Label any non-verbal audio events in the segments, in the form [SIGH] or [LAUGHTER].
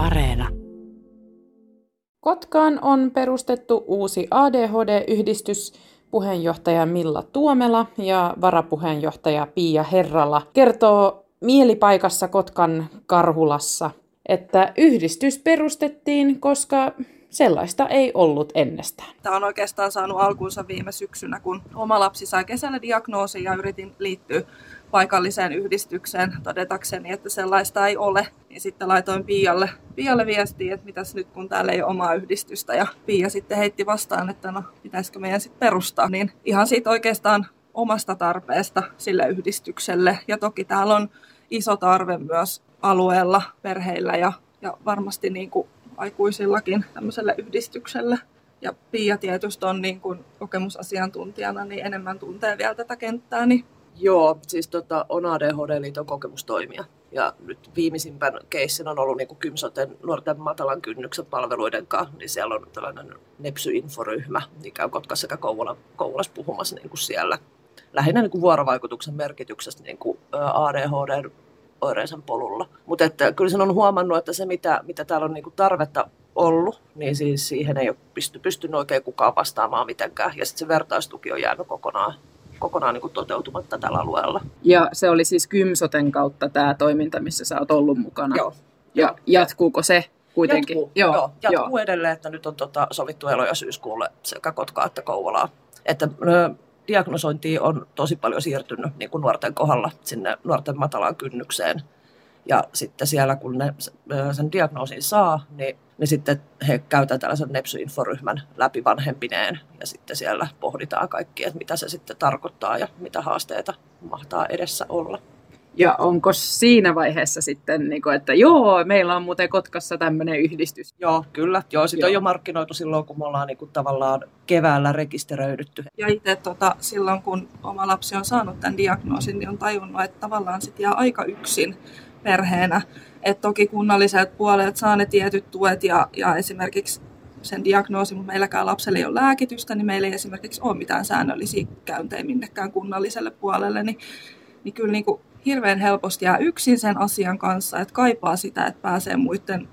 Areena. Kotkaan on perustettu uusi ADHD-yhdistys. Puheenjohtaja Milla Tuomela ja varapuheenjohtaja Pia Herrala kertoo mielipaikassa Kotkan Karhulassa, että yhdistys perustettiin, koska sellaista ei ollut ennestään. Tämä on oikeastaan saanut alkuunsa viime syksynä, kun oma lapsi sai kesällä diagnoosin ja yritin liittyä paikalliseen yhdistykseen todetakseni, että sellaista ei ole. Niin sitten laitoin Pialle, Pialle viestiä, että mitäs nyt kun täällä ei ole omaa yhdistystä. Ja Pia sitten heitti vastaan, että no pitäisikö meidän sitten perustaa. Niin ihan siitä oikeastaan omasta tarpeesta sille yhdistykselle. Ja toki täällä on iso tarve myös alueella, perheillä ja, ja varmasti niin kuin aikuisillakin tämmöiselle yhdistykselle. Ja Pia tietysti on niin kuin kokemusasiantuntijana, niin enemmän tuntee vielä tätä kenttää, niin Joo, siis tota, on ADHD-liiton kokemustoimia. Ja nyt viimeisimpän keissin on ollut niin Kymsoten nuorten matalan kynnyksen palveluiden kanssa, niin siellä on tällainen Nepsy-inforyhmä, mikä on Kotkassa sekä Kouvola, Kouvolassa puhumassa niin kuin siellä. Lähinnä niin kuin vuorovaikutuksen merkityksestä niin kuin ADHD oireisen polulla. Mutta että kyllä sen on huomannut, että se mitä, mitä täällä on niin kuin tarvetta ollut, niin siis siihen ei ole pysty, pystynyt oikein kukaan vastaamaan mitenkään. Ja sitten se vertaistuki on jäänyt kokonaan kokonaan niin kuin toteutumatta tällä alueella. Ja se oli siis Kymsoten kautta tämä toiminta, missä sä oot ollut mukana. Joo. Ja joo. jatkuuko se kuitenkin? Jatkuu, joo, joo, jatkuu joo. edelleen, että nyt on tota, sovittu eloja syyskuulle sekä Kotkaa että Kouvolaa. Että ö, diagnosointi on tosi paljon siirtynyt niin kuin nuorten kohdalla sinne nuorten matalaan kynnykseen. Ja sitten siellä, kun ne sen diagnoosin saa, niin niin sitten he käytetään tällaisen Nepsy-inforyhmän läpi vanhempineen ja sitten siellä pohditaan kaikki, että mitä se sitten tarkoittaa ja mitä haasteita mahtaa edessä olla. Ja onko siinä vaiheessa sitten, niin kuin, että joo, meillä on muuten Kotkassa tämmöinen yhdistys? Joo, kyllä. Joo, sitä on jo markkinoitu silloin, kun me ollaan niin kuin, tavallaan keväällä rekisteröidytty. Ja itse tota, silloin, kun oma lapsi on saanut tämän diagnoosin, niin on tajunnut, että tavallaan sitten jää aika yksin perheenä. Et toki kunnalliset puolet saa ne tietyt tuet ja, ja esimerkiksi sen diagnoosin, mutta meilläkään lapselle ei ole lääkitystä, niin meillä ei esimerkiksi ole mitään säännöllisiä käyntejä minnekään kunnalliselle puolelle, niin, niin kyllä niin kuin hirveän helposti jää yksin sen asian kanssa, että kaipaa sitä, että pääsee muiden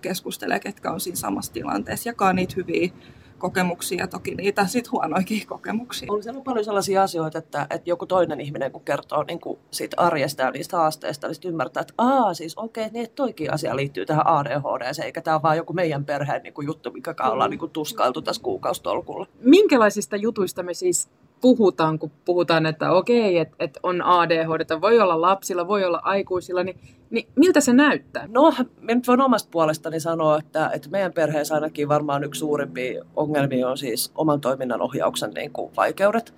keskustelemaan, ketkä on siinä samassa tilanteessa, jakaa niitä hyviä kokemuksia ja toki niitä sit huonoikin kokemuksia. On siellä paljon sellaisia asioita, että, että joku toinen ihminen kun kertoo niin kuin siitä arjesta ja niistä haasteista, niin ymmärtää, että aa siis okei, okay, niin että toikin asia liittyy tähän ADHD, eikä tämä vaan joku meidän perheen niin kuin juttu, mikä ollaan niin kuin tuskailtu tässä kuukausitolkulla. Minkälaisista jutuista me siis puhutaan, kun puhutaan, että okei, että et on ADHD, voi olla lapsilla, voi olla aikuisilla, niin, niin miltä se näyttää? No, minä nyt voin omasta puolestani sanoa, että, että meidän perheessä ainakin varmaan yksi suurimpia ongelmia on siis oman toiminnan ohjauksen niin kuin vaikeudet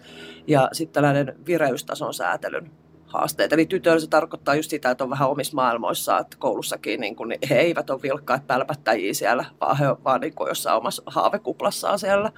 ja sitten tällainen vireystason säätelyn haasteet. Eli tytöillä se tarkoittaa just sitä, että on vähän omissa maailmoissa, että koulussakin niin kuin, he eivät ole vilkkaat pälpättäjiä siellä, vaan he ovat vaan niin jossain omassa haavekuplassaan siellä.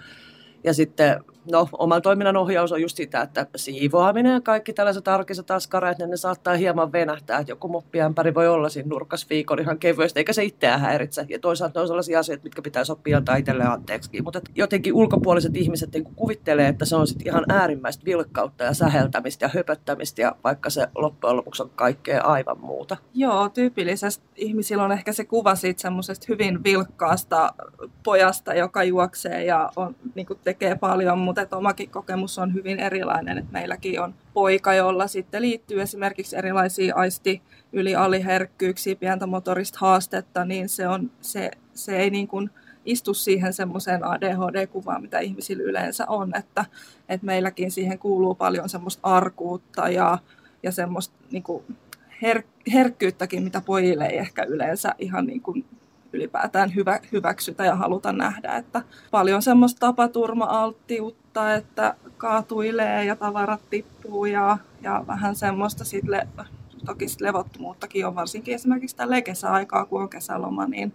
Ja sitten no, oman toiminnan ohjaus on just sitä, että siivoaminen ja kaikki tällaiset arkiset askareet, niin ne saattaa hieman venähtää. Että joku moppiämpäri voi olla siinä nurkas viikon ihan kevyesti, eikä se itseään häiritse. Ja toisaalta ne on sellaisia asioita, mitkä pitäisi oppia antaa itselleen anteeksi. Mutta jotenkin ulkopuoliset ihmiset niin kuvittelee, että se on sitten ihan äärimmäistä vilkkautta ja säheltämistä ja höpöttämistä, ja vaikka se loppujen lopuksi on kaikkea aivan muuta. Joo, tyypillisesti ihmisillä on ehkä se kuva siitä semmoisesta hyvin vilkkaasta pojasta, joka juoksee ja on, niin tekee paljon, mutta että omakin kokemus on hyvin erilainen. Että meilläkin on poika, jolla sitten liittyy esimerkiksi erilaisia aisti yli aliherkkyyksiä, pientä motorista haastetta, niin se, on, se, se ei niin kuin istu siihen semmoiseen ADHD-kuvaan, mitä ihmisillä yleensä on, että, että meilläkin siihen kuuluu paljon semmoista arkuutta ja, ja semmoista niin kuin her, herkkyyttäkin, mitä pojille ei ehkä yleensä ihan niin kuin ylipäätään hyvä, hyväksytä ja haluta nähdä. Että paljon semmoista tapaturma-alttiutta, että kaatuilee ja tavarat tippuu ja, ja vähän semmoista sitten toki sit levottomuuttakin on varsinkin esimerkiksi tällä kesäaikaa, kun on kesäloma, niin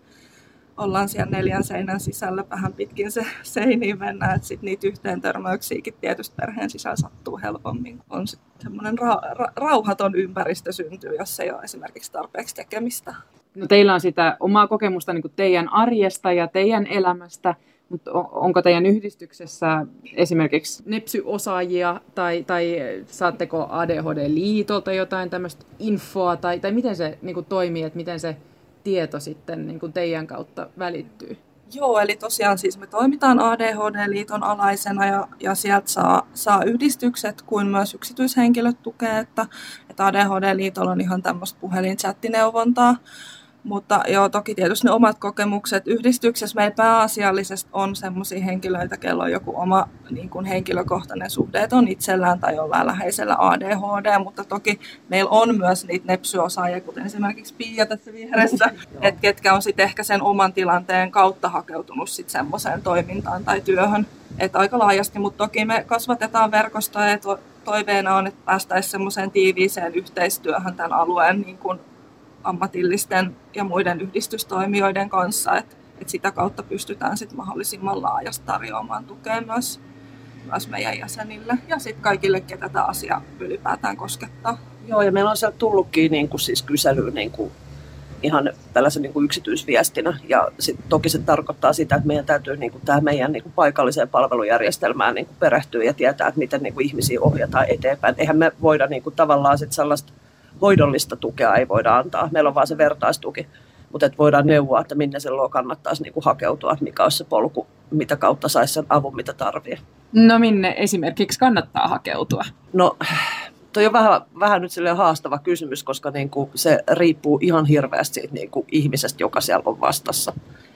ollaan siellä neljän seinän sisällä vähän pitkin se [LAUGHS] seiniin mennä, että sitten niitä yhteen törmäyksiäkin tietysti perheen sisällä sattuu helpommin. On sitten semmoinen ra- ra- rauhaton ympäristö syntyy, jos ei ole esimerkiksi tarpeeksi tekemistä no teillä on sitä omaa kokemusta niin kuin teidän arjesta ja teidän elämästä, mutta onko teidän yhdistyksessä esimerkiksi nepsyosaajia tai, tai saatteko ADHD-liitolta jotain tämmöistä infoa tai, tai miten se niin kuin toimii, että miten se tieto sitten niin kuin teidän kautta välittyy? Joo, eli tosiaan siis me toimitaan ADHD-liiton alaisena ja, ja sieltä saa, saa yhdistykset kuin myös yksityishenkilöt tukea, että, että ADHD-liitolla on ihan tämmöistä puhelinchattineuvontaa. Mutta joo, toki tietysti ne omat kokemukset. Yhdistyksessä meillä pääasiallisesti on sellaisia henkilöitä, kello on joku oma niin kuin henkilökohtainen suhde, että on itsellään tai jollain läheisellä ADHD, mutta toki meillä on myös niitä nepsyosaajia, kuten esimerkiksi Pia tässä vieressä, että ketkä on sitten ehkä sen oman tilanteen kautta hakeutunut sitten semmoiseen toimintaan tai työhön. Että aika laajasti, mutta toki me kasvatetaan verkostoja ja toiveena on, että päästäisiin semmoiseen tiiviiseen yhteistyöhön tämän alueen niin kuin ammatillisten ja muiden yhdistystoimijoiden kanssa, että, että sitä kautta pystytään sit mahdollisimman laajasti tarjoamaan tukea myös, myös meidän jäsenille ja sitten kaikille, ketä tämä asia ylipäätään koskettaa. Joo, ja meillä on sieltä tullutkin niin kuin siis kysely niin kuin ihan tällaisen niin kuin yksityisviestinä. Ja sit toki se tarkoittaa sitä, että meidän täytyy niin kuin tähän meidän niin kuin paikalliseen palvelujärjestelmään niin kuin perehtyä ja tietää, että miten niin kuin ihmisiä ohjataan eteenpäin. Eihän me voida niin kuin tavallaan sit sellaista hoidollista tukea ei voida antaa. Meillä on vain se vertaistuki, mutta et voidaan neuvoa, että minne silloin kannattaisi niinku hakeutua, mikä olisi se polku, mitä kautta saisi sen avun, mitä tarvii. No minne esimerkiksi kannattaa hakeutua? No Tuo on vähän, vähän nyt haastava kysymys, koska niin kuin se riippuu ihan hirveästi siitä niin kuin ihmisestä, joka siellä on vastassa.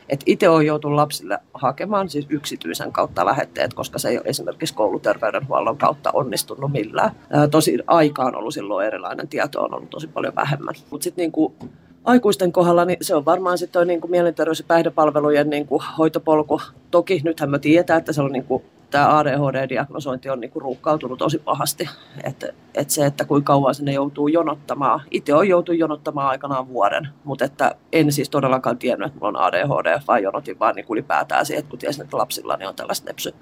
Et itse olen joutunut lapsille hakemaan siis yksityisen kautta lähetteet, koska se ei ole esimerkiksi kouluterveydenhuollon kautta onnistunut millään. Ää, tosi aika on ollut silloin erilainen, tieto on ollut tosi paljon vähemmän. Mutta sitten niinku, aikuisten kohdalla niin se on varmaan sitten niin mielenterveys- ja päihdepalvelujen niin kuin hoitopolku. Toki nythän me tiedetään, että se on niin kuin tämä ADHD-diagnosointi on niinku ruuhkautunut tosi pahasti. Että et se, että kuinka kauan sinne joutuu jonottamaan. Itse olen joutunut jonottamaan aikanaan vuoden, mutta että en siis todellakaan tiennyt, että minulla on ADHD, vaan jonotin vaan niin ylipäätään siihen, että kun tiesin, että lapsilla niin on tällaista nepsy,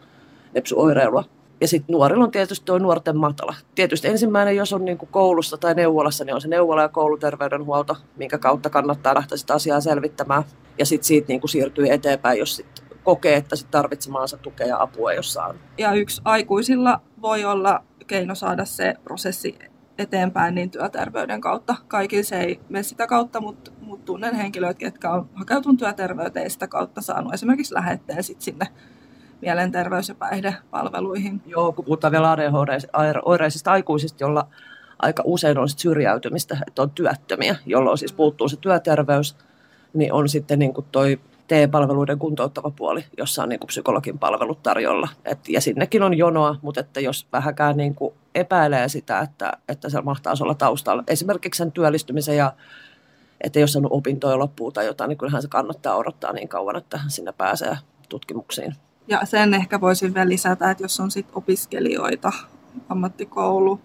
nepsyoireilua. Ja sitten nuorilla on tietysti tuo nuorten matala. Tietysti ensimmäinen, jos on niin kuin koulussa tai neuvolassa, niin on se neuvola- ja kouluterveydenhuolto, minkä kautta kannattaa lähteä sitä asiaa selvittämään. Ja sitten siitä niin kuin siirtyy eteenpäin, jos sit kokee, että sit tarvitsemaansa tukea ja apua saanut. Ja yksi aikuisilla voi olla keino saada se prosessi eteenpäin niin työterveyden kautta. Kaikilla se ei mene sitä kautta, mutta, mutta tunnen henkilöitä, jotka on hakeutunut työterveyteen ja sitä kautta saanut esimerkiksi lähetteen sit sinne mielenterveys- ja päihdepalveluihin. Joo, kun puhutaan vielä ADHD-oireisista aikuisista, jolla aika usein on työriäytymistä, että on työttömiä, jolloin siis puuttuu se työterveys, niin on sitten niin kuin toi TE-palveluiden kuntouttava puoli, jossa on niin kuin psykologin palvelut tarjolla. Et, ja sinnekin on jonoa, mutta että jos vähäkään niin kuin epäilee sitä, että, että se mahtaa olla taustalla, esimerkiksi sen työllistymisen ja että jos on opintoja loppuu tai jotain, niin kyllähän se kannattaa odottaa niin kauan, että sinne pääsee tutkimuksiin. Ja sen ehkä voisin vielä lisätä, että jos on sit opiskelijoita, ammattikoulu,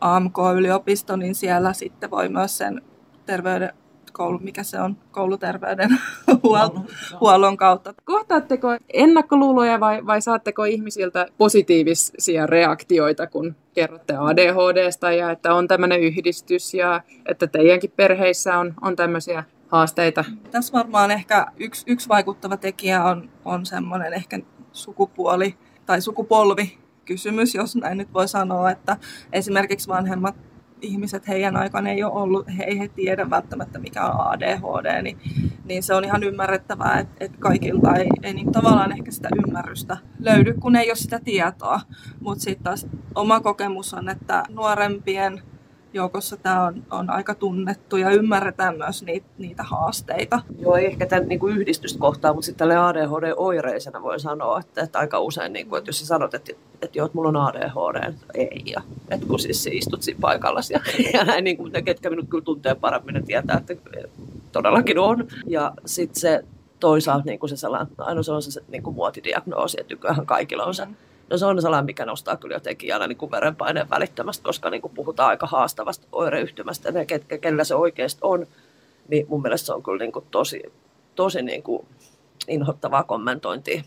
AMK-yliopisto, niin siellä sitten voi myös sen terveyden, koulu, mikä se on, kouluterveyden [LAUGHS] huollon kautta. Kohtaatteko ennakkoluuloja vai, vai saatteko ihmisiltä positiivisia reaktioita, kun kerrotte ADHDsta ja että on tämmöinen yhdistys ja että teidänkin perheissä on, on tämmöisiä haasteita? Tässä varmaan ehkä yksi, yksi vaikuttava tekijä on, on semmoinen ehkä sukupuoli tai sukupolvi kysymys, jos näin nyt voi sanoa, että esimerkiksi vanhemmat ihmiset, heidän aikana ei ole ollut, he ei he tiedä välttämättä mikä on ADHD, niin, niin se on ihan ymmärrettävää, että, että kaikilta ei, ei niin tavallaan ehkä sitä ymmärrystä löydy, kun ei ole sitä tietoa. Mutta sitten taas oma kokemus on, että nuorempien joukossa tämä on, on aika tunnettu ja ymmärretään myös niitä, niitä haasteita. Joo, ei ehkä tämän niin kuin yhdistystä kohtaa, mutta sitten tälle ADHD-oireisena voi sanoa, että, että aika usein, niin kuin, että jos sä sanot, että, että joo, että mulla on ADHD, ei, ja että kun siis istut siinä paikalla ja, [LAUGHS] ja näin, niin kuin, ketkä minut kyllä tuntee paremmin, ne tietää, että todellakin on. Ja sitten se toisaalta niin kuin se sellainen, aina se on se niin kuin muotidiagnoosi, että nykyään kaikilla on se mm No se on sellainen, mikä nostaa kyllä jotenkin aina niin kuin verenpaineen välittömästi, koska niin kuin puhutaan aika haastavasta oireyhtymästä. Ja ne, ketkä, kellä se oikeasti on, niin mun mielestä se on kyllä niin kuin tosi, tosi niin kuin inhottavaa kommentointia.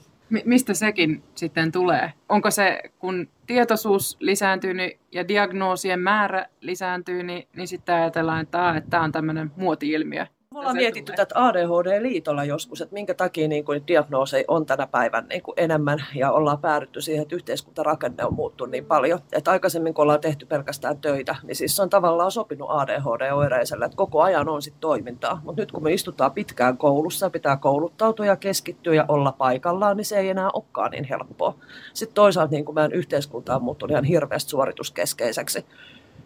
Mistä sekin sitten tulee? Onko se, kun tietoisuus lisääntyy niin, ja diagnoosien määrä lisääntyy, niin, niin sitten ajatellaan, että tämä on tämmöinen muoti-ilmiö? Me ollaan mietitty tulee. tätä ADHD-liitolla joskus, että minkä takia niin kuin, diagnooseja on tänä päivänä niin kuin enemmän ja ollaan päädytty siihen, että yhteiskuntarakenne on muuttunut niin paljon. Että aikaisemmin kun ollaan tehty pelkästään töitä, niin siis se on tavallaan sopinut ADHD-oireiselle, että koko ajan on sitten toimintaa. Mutta nyt kun me istutaan pitkään koulussa, pitää kouluttautua ja keskittyä ja olla paikallaan, niin se ei enää olekaan niin helppoa. Sitten toisaalta niin kuin meidän yhteiskunta on muuttunut ihan hirveästi suorituskeskeiseksi,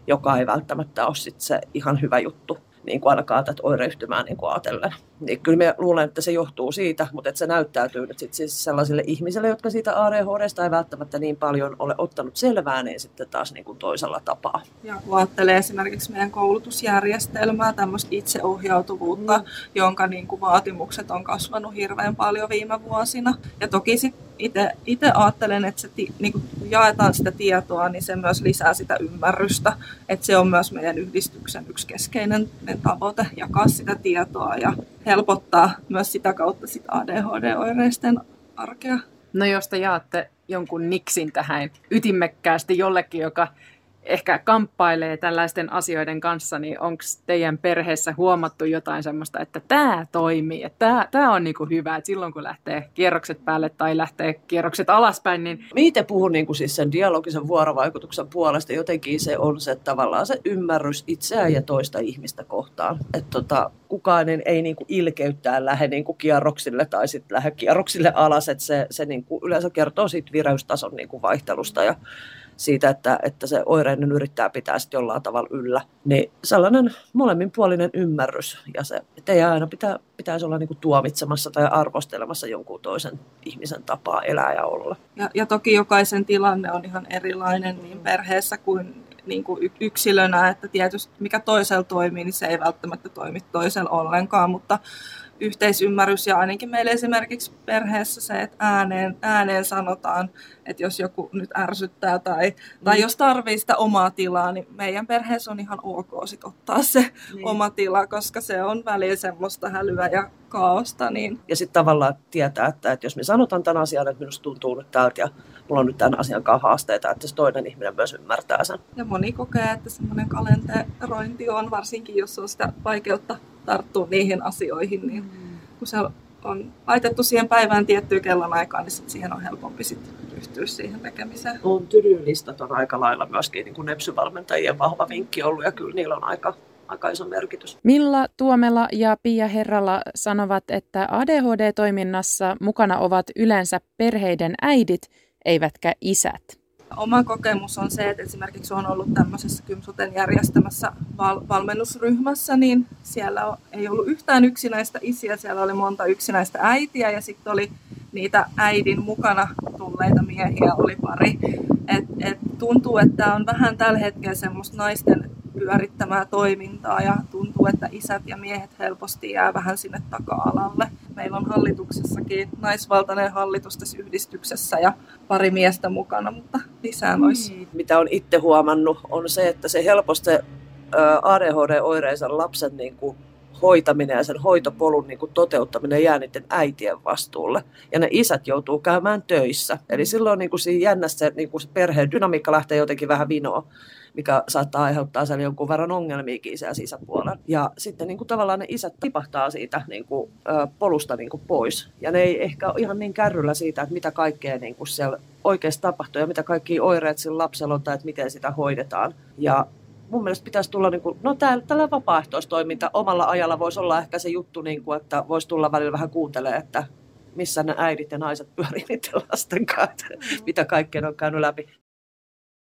joka ei välttämättä ole sit se ihan hyvä juttu niin kuin ainakaan tätä oireyhtymää niin kuin ajatellen. Niin kyllä me luulen, että se johtuu siitä, mutta että se näyttäytyy nyt sit siis sellaisille ihmisille, jotka siitä ADHDsta ei välttämättä niin paljon ole ottanut selvää, niin sitten taas niin kuin toisella tapaa. Ja kun ajattelee esimerkiksi meidän koulutusjärjestelmää, tämmöistä itseohjautuvuutta, mm. jonka niin kuin vaatimukset on kasvanut hirveän paljon viime vuosina. Ja toki sitten itse ajattelen, että se, niin kun jaetaan sitä tietoa, niin se myös lisää sitä ymmärrystä. Että se on myös meidän yhdistyksen yksi keskeinen tavoite, jakaa sitä tietoa ja helpottaa myös sitä kautta sitä ADHD-oireisten arkea. No jos te jaatte jonkun niksin tähän ytimekkäästi jollekin, joka ehkä kamppailee tällaisten asioiden kanssa, niin onko teidän perheessä huomattu jotain semmoista, että tämä toimii, että tämä, on niinku hyvä, että silloin kun lähtee kierrokset päälle tai lähtee kierrokset alaspäin, niin... Miten puhun niinku siis sen dialogisen vuorovaikutuksen puolesta, jotenkin se on se tavallaan se ymmärrys itseään ja toista ihmistä kohtaan. Että tota, kukaan ei niinku ilkeyttää lähde niinku kierroksille tai sitten lähde kierroksille alas, että se, se niinku yleensä kertoo siitä vireystason niinku vaihtelusta ja siitä, että, että se oireinen yrittää pitää sitten jollain tavalla yllä. Niin sellainen molemminpuolinen ymmärrys ja se, että ei aina pitää, pitäisi olla niin kuin tuomitsemassa tai arvostelemassa jonkun toisen ihmisen tapaa elää ja olla. Ja, ja toki jokaisen tilanne on ihan erilainen niin perheessä kuin niin kuin yksilönä, että tietysti mikä toisella toimii, niin se ei välttämättä toimi toisella ollenkaan, mutta yhteisymmärrys ja ainakin meillä esimerkiksi perheessä se, että ääneen, ääneen sanotaan, että jos joku nyt ärsyttää tai, mm. tai jos tarvii sitä omaa tilaa, niin meidän perheessä on ihan ok sit ottaa se niin. oma tila, koska se on välillä semmoista hälyä ja kaaosta. Niin. Ja sitten tavallaan tietää, että, että jos me sanotaan tämän asian, että minusta tuntuu nyt täältä ja mulla on nyt tämän asian kanssa haasteita, että se toinen ihminen myös ymmärtää sen. Ja moni kokee, että semmoinen kalenterointi on, varsinkin jos on sitä vaikeutta tarttua niihin asioihin, niin mm. kun se on laitettu siihen päivään tiettyyn kellon aikaan, niin sit siihen on helpompi sit ryhtyä siihen tekemiseen. On tylylistat on aika lailla myöskin niin kuin nepsyvalmentajien vahva vinkki ollut ja kyllä niillä on aika, aika iso merkitys. Milla Tuomela ja Pia Herrala sanovat, että ADHD-toiminnassa mukana ovat yleensä perheiden äidit, eivätkä isät. Oma kokemus on se, että esimerkiksi on ollut tämmöisessä Kymsuten järjestämässä val- valmennusryhmässä, niin siellä ei ollut yhtään yksinäistä isiä, siellä oli monta yksinäistä äitiä ja sitten oli niitä äidin mukana tulleita miehiä oli pari. Et, et tuntuu, että on vähän tällä hetkellä semmoista naisten pyörittämää toimintaa ja tuntuu, että isät ja miehet helposti jää vähän sinne taka-alalle. Meillä on hallituksessakin naisvaltainen hallitus tässä yhdistyksessä ja pari miestä mukana, mutta lisää noissa. Niin. Mitä on itse huomannut on se, että se helposti ADHD-oireisen lapsen niin kuin hoitaminen ja sen hoitopolun niin kuin toteuttaminen jää niiden äitien vastuulle. Ja ne isät joutuu käymään töissä. Eli silloin niin kuin siinä jännässä niin kuin se perheen dynamiikka lähtee jotenkin vähän vinoa mikä saattaa aiheuttaa sen jonkun verran ongelmiakin siellä sisäpuolella. Ja sitten niin kuin tavallaan ne isät tipahtaa siitä niin kuin, polusta niin kuin pois. Ja ne ei ehkä ole ihan niin kärryllä siitä, että mitä kaikkea niin kuin siellä oikeasti tapahtuu ja mitä kaikki oireet sillä lapsella on tai että miten sitä hoidetaan. Ja mun mielestä pitäisi tulla, niin kuin, no täällä, tällä vapaaehtoistoiminta omalla ajalla voisi olla ehkä se juttu, niin kuin, että voisi tulla välillä vähän kuuntelemaan, että missä ne äidit ja naiset pyörii niiden lasten kanssa, mm. mitä kaikkea on käynyt läpi.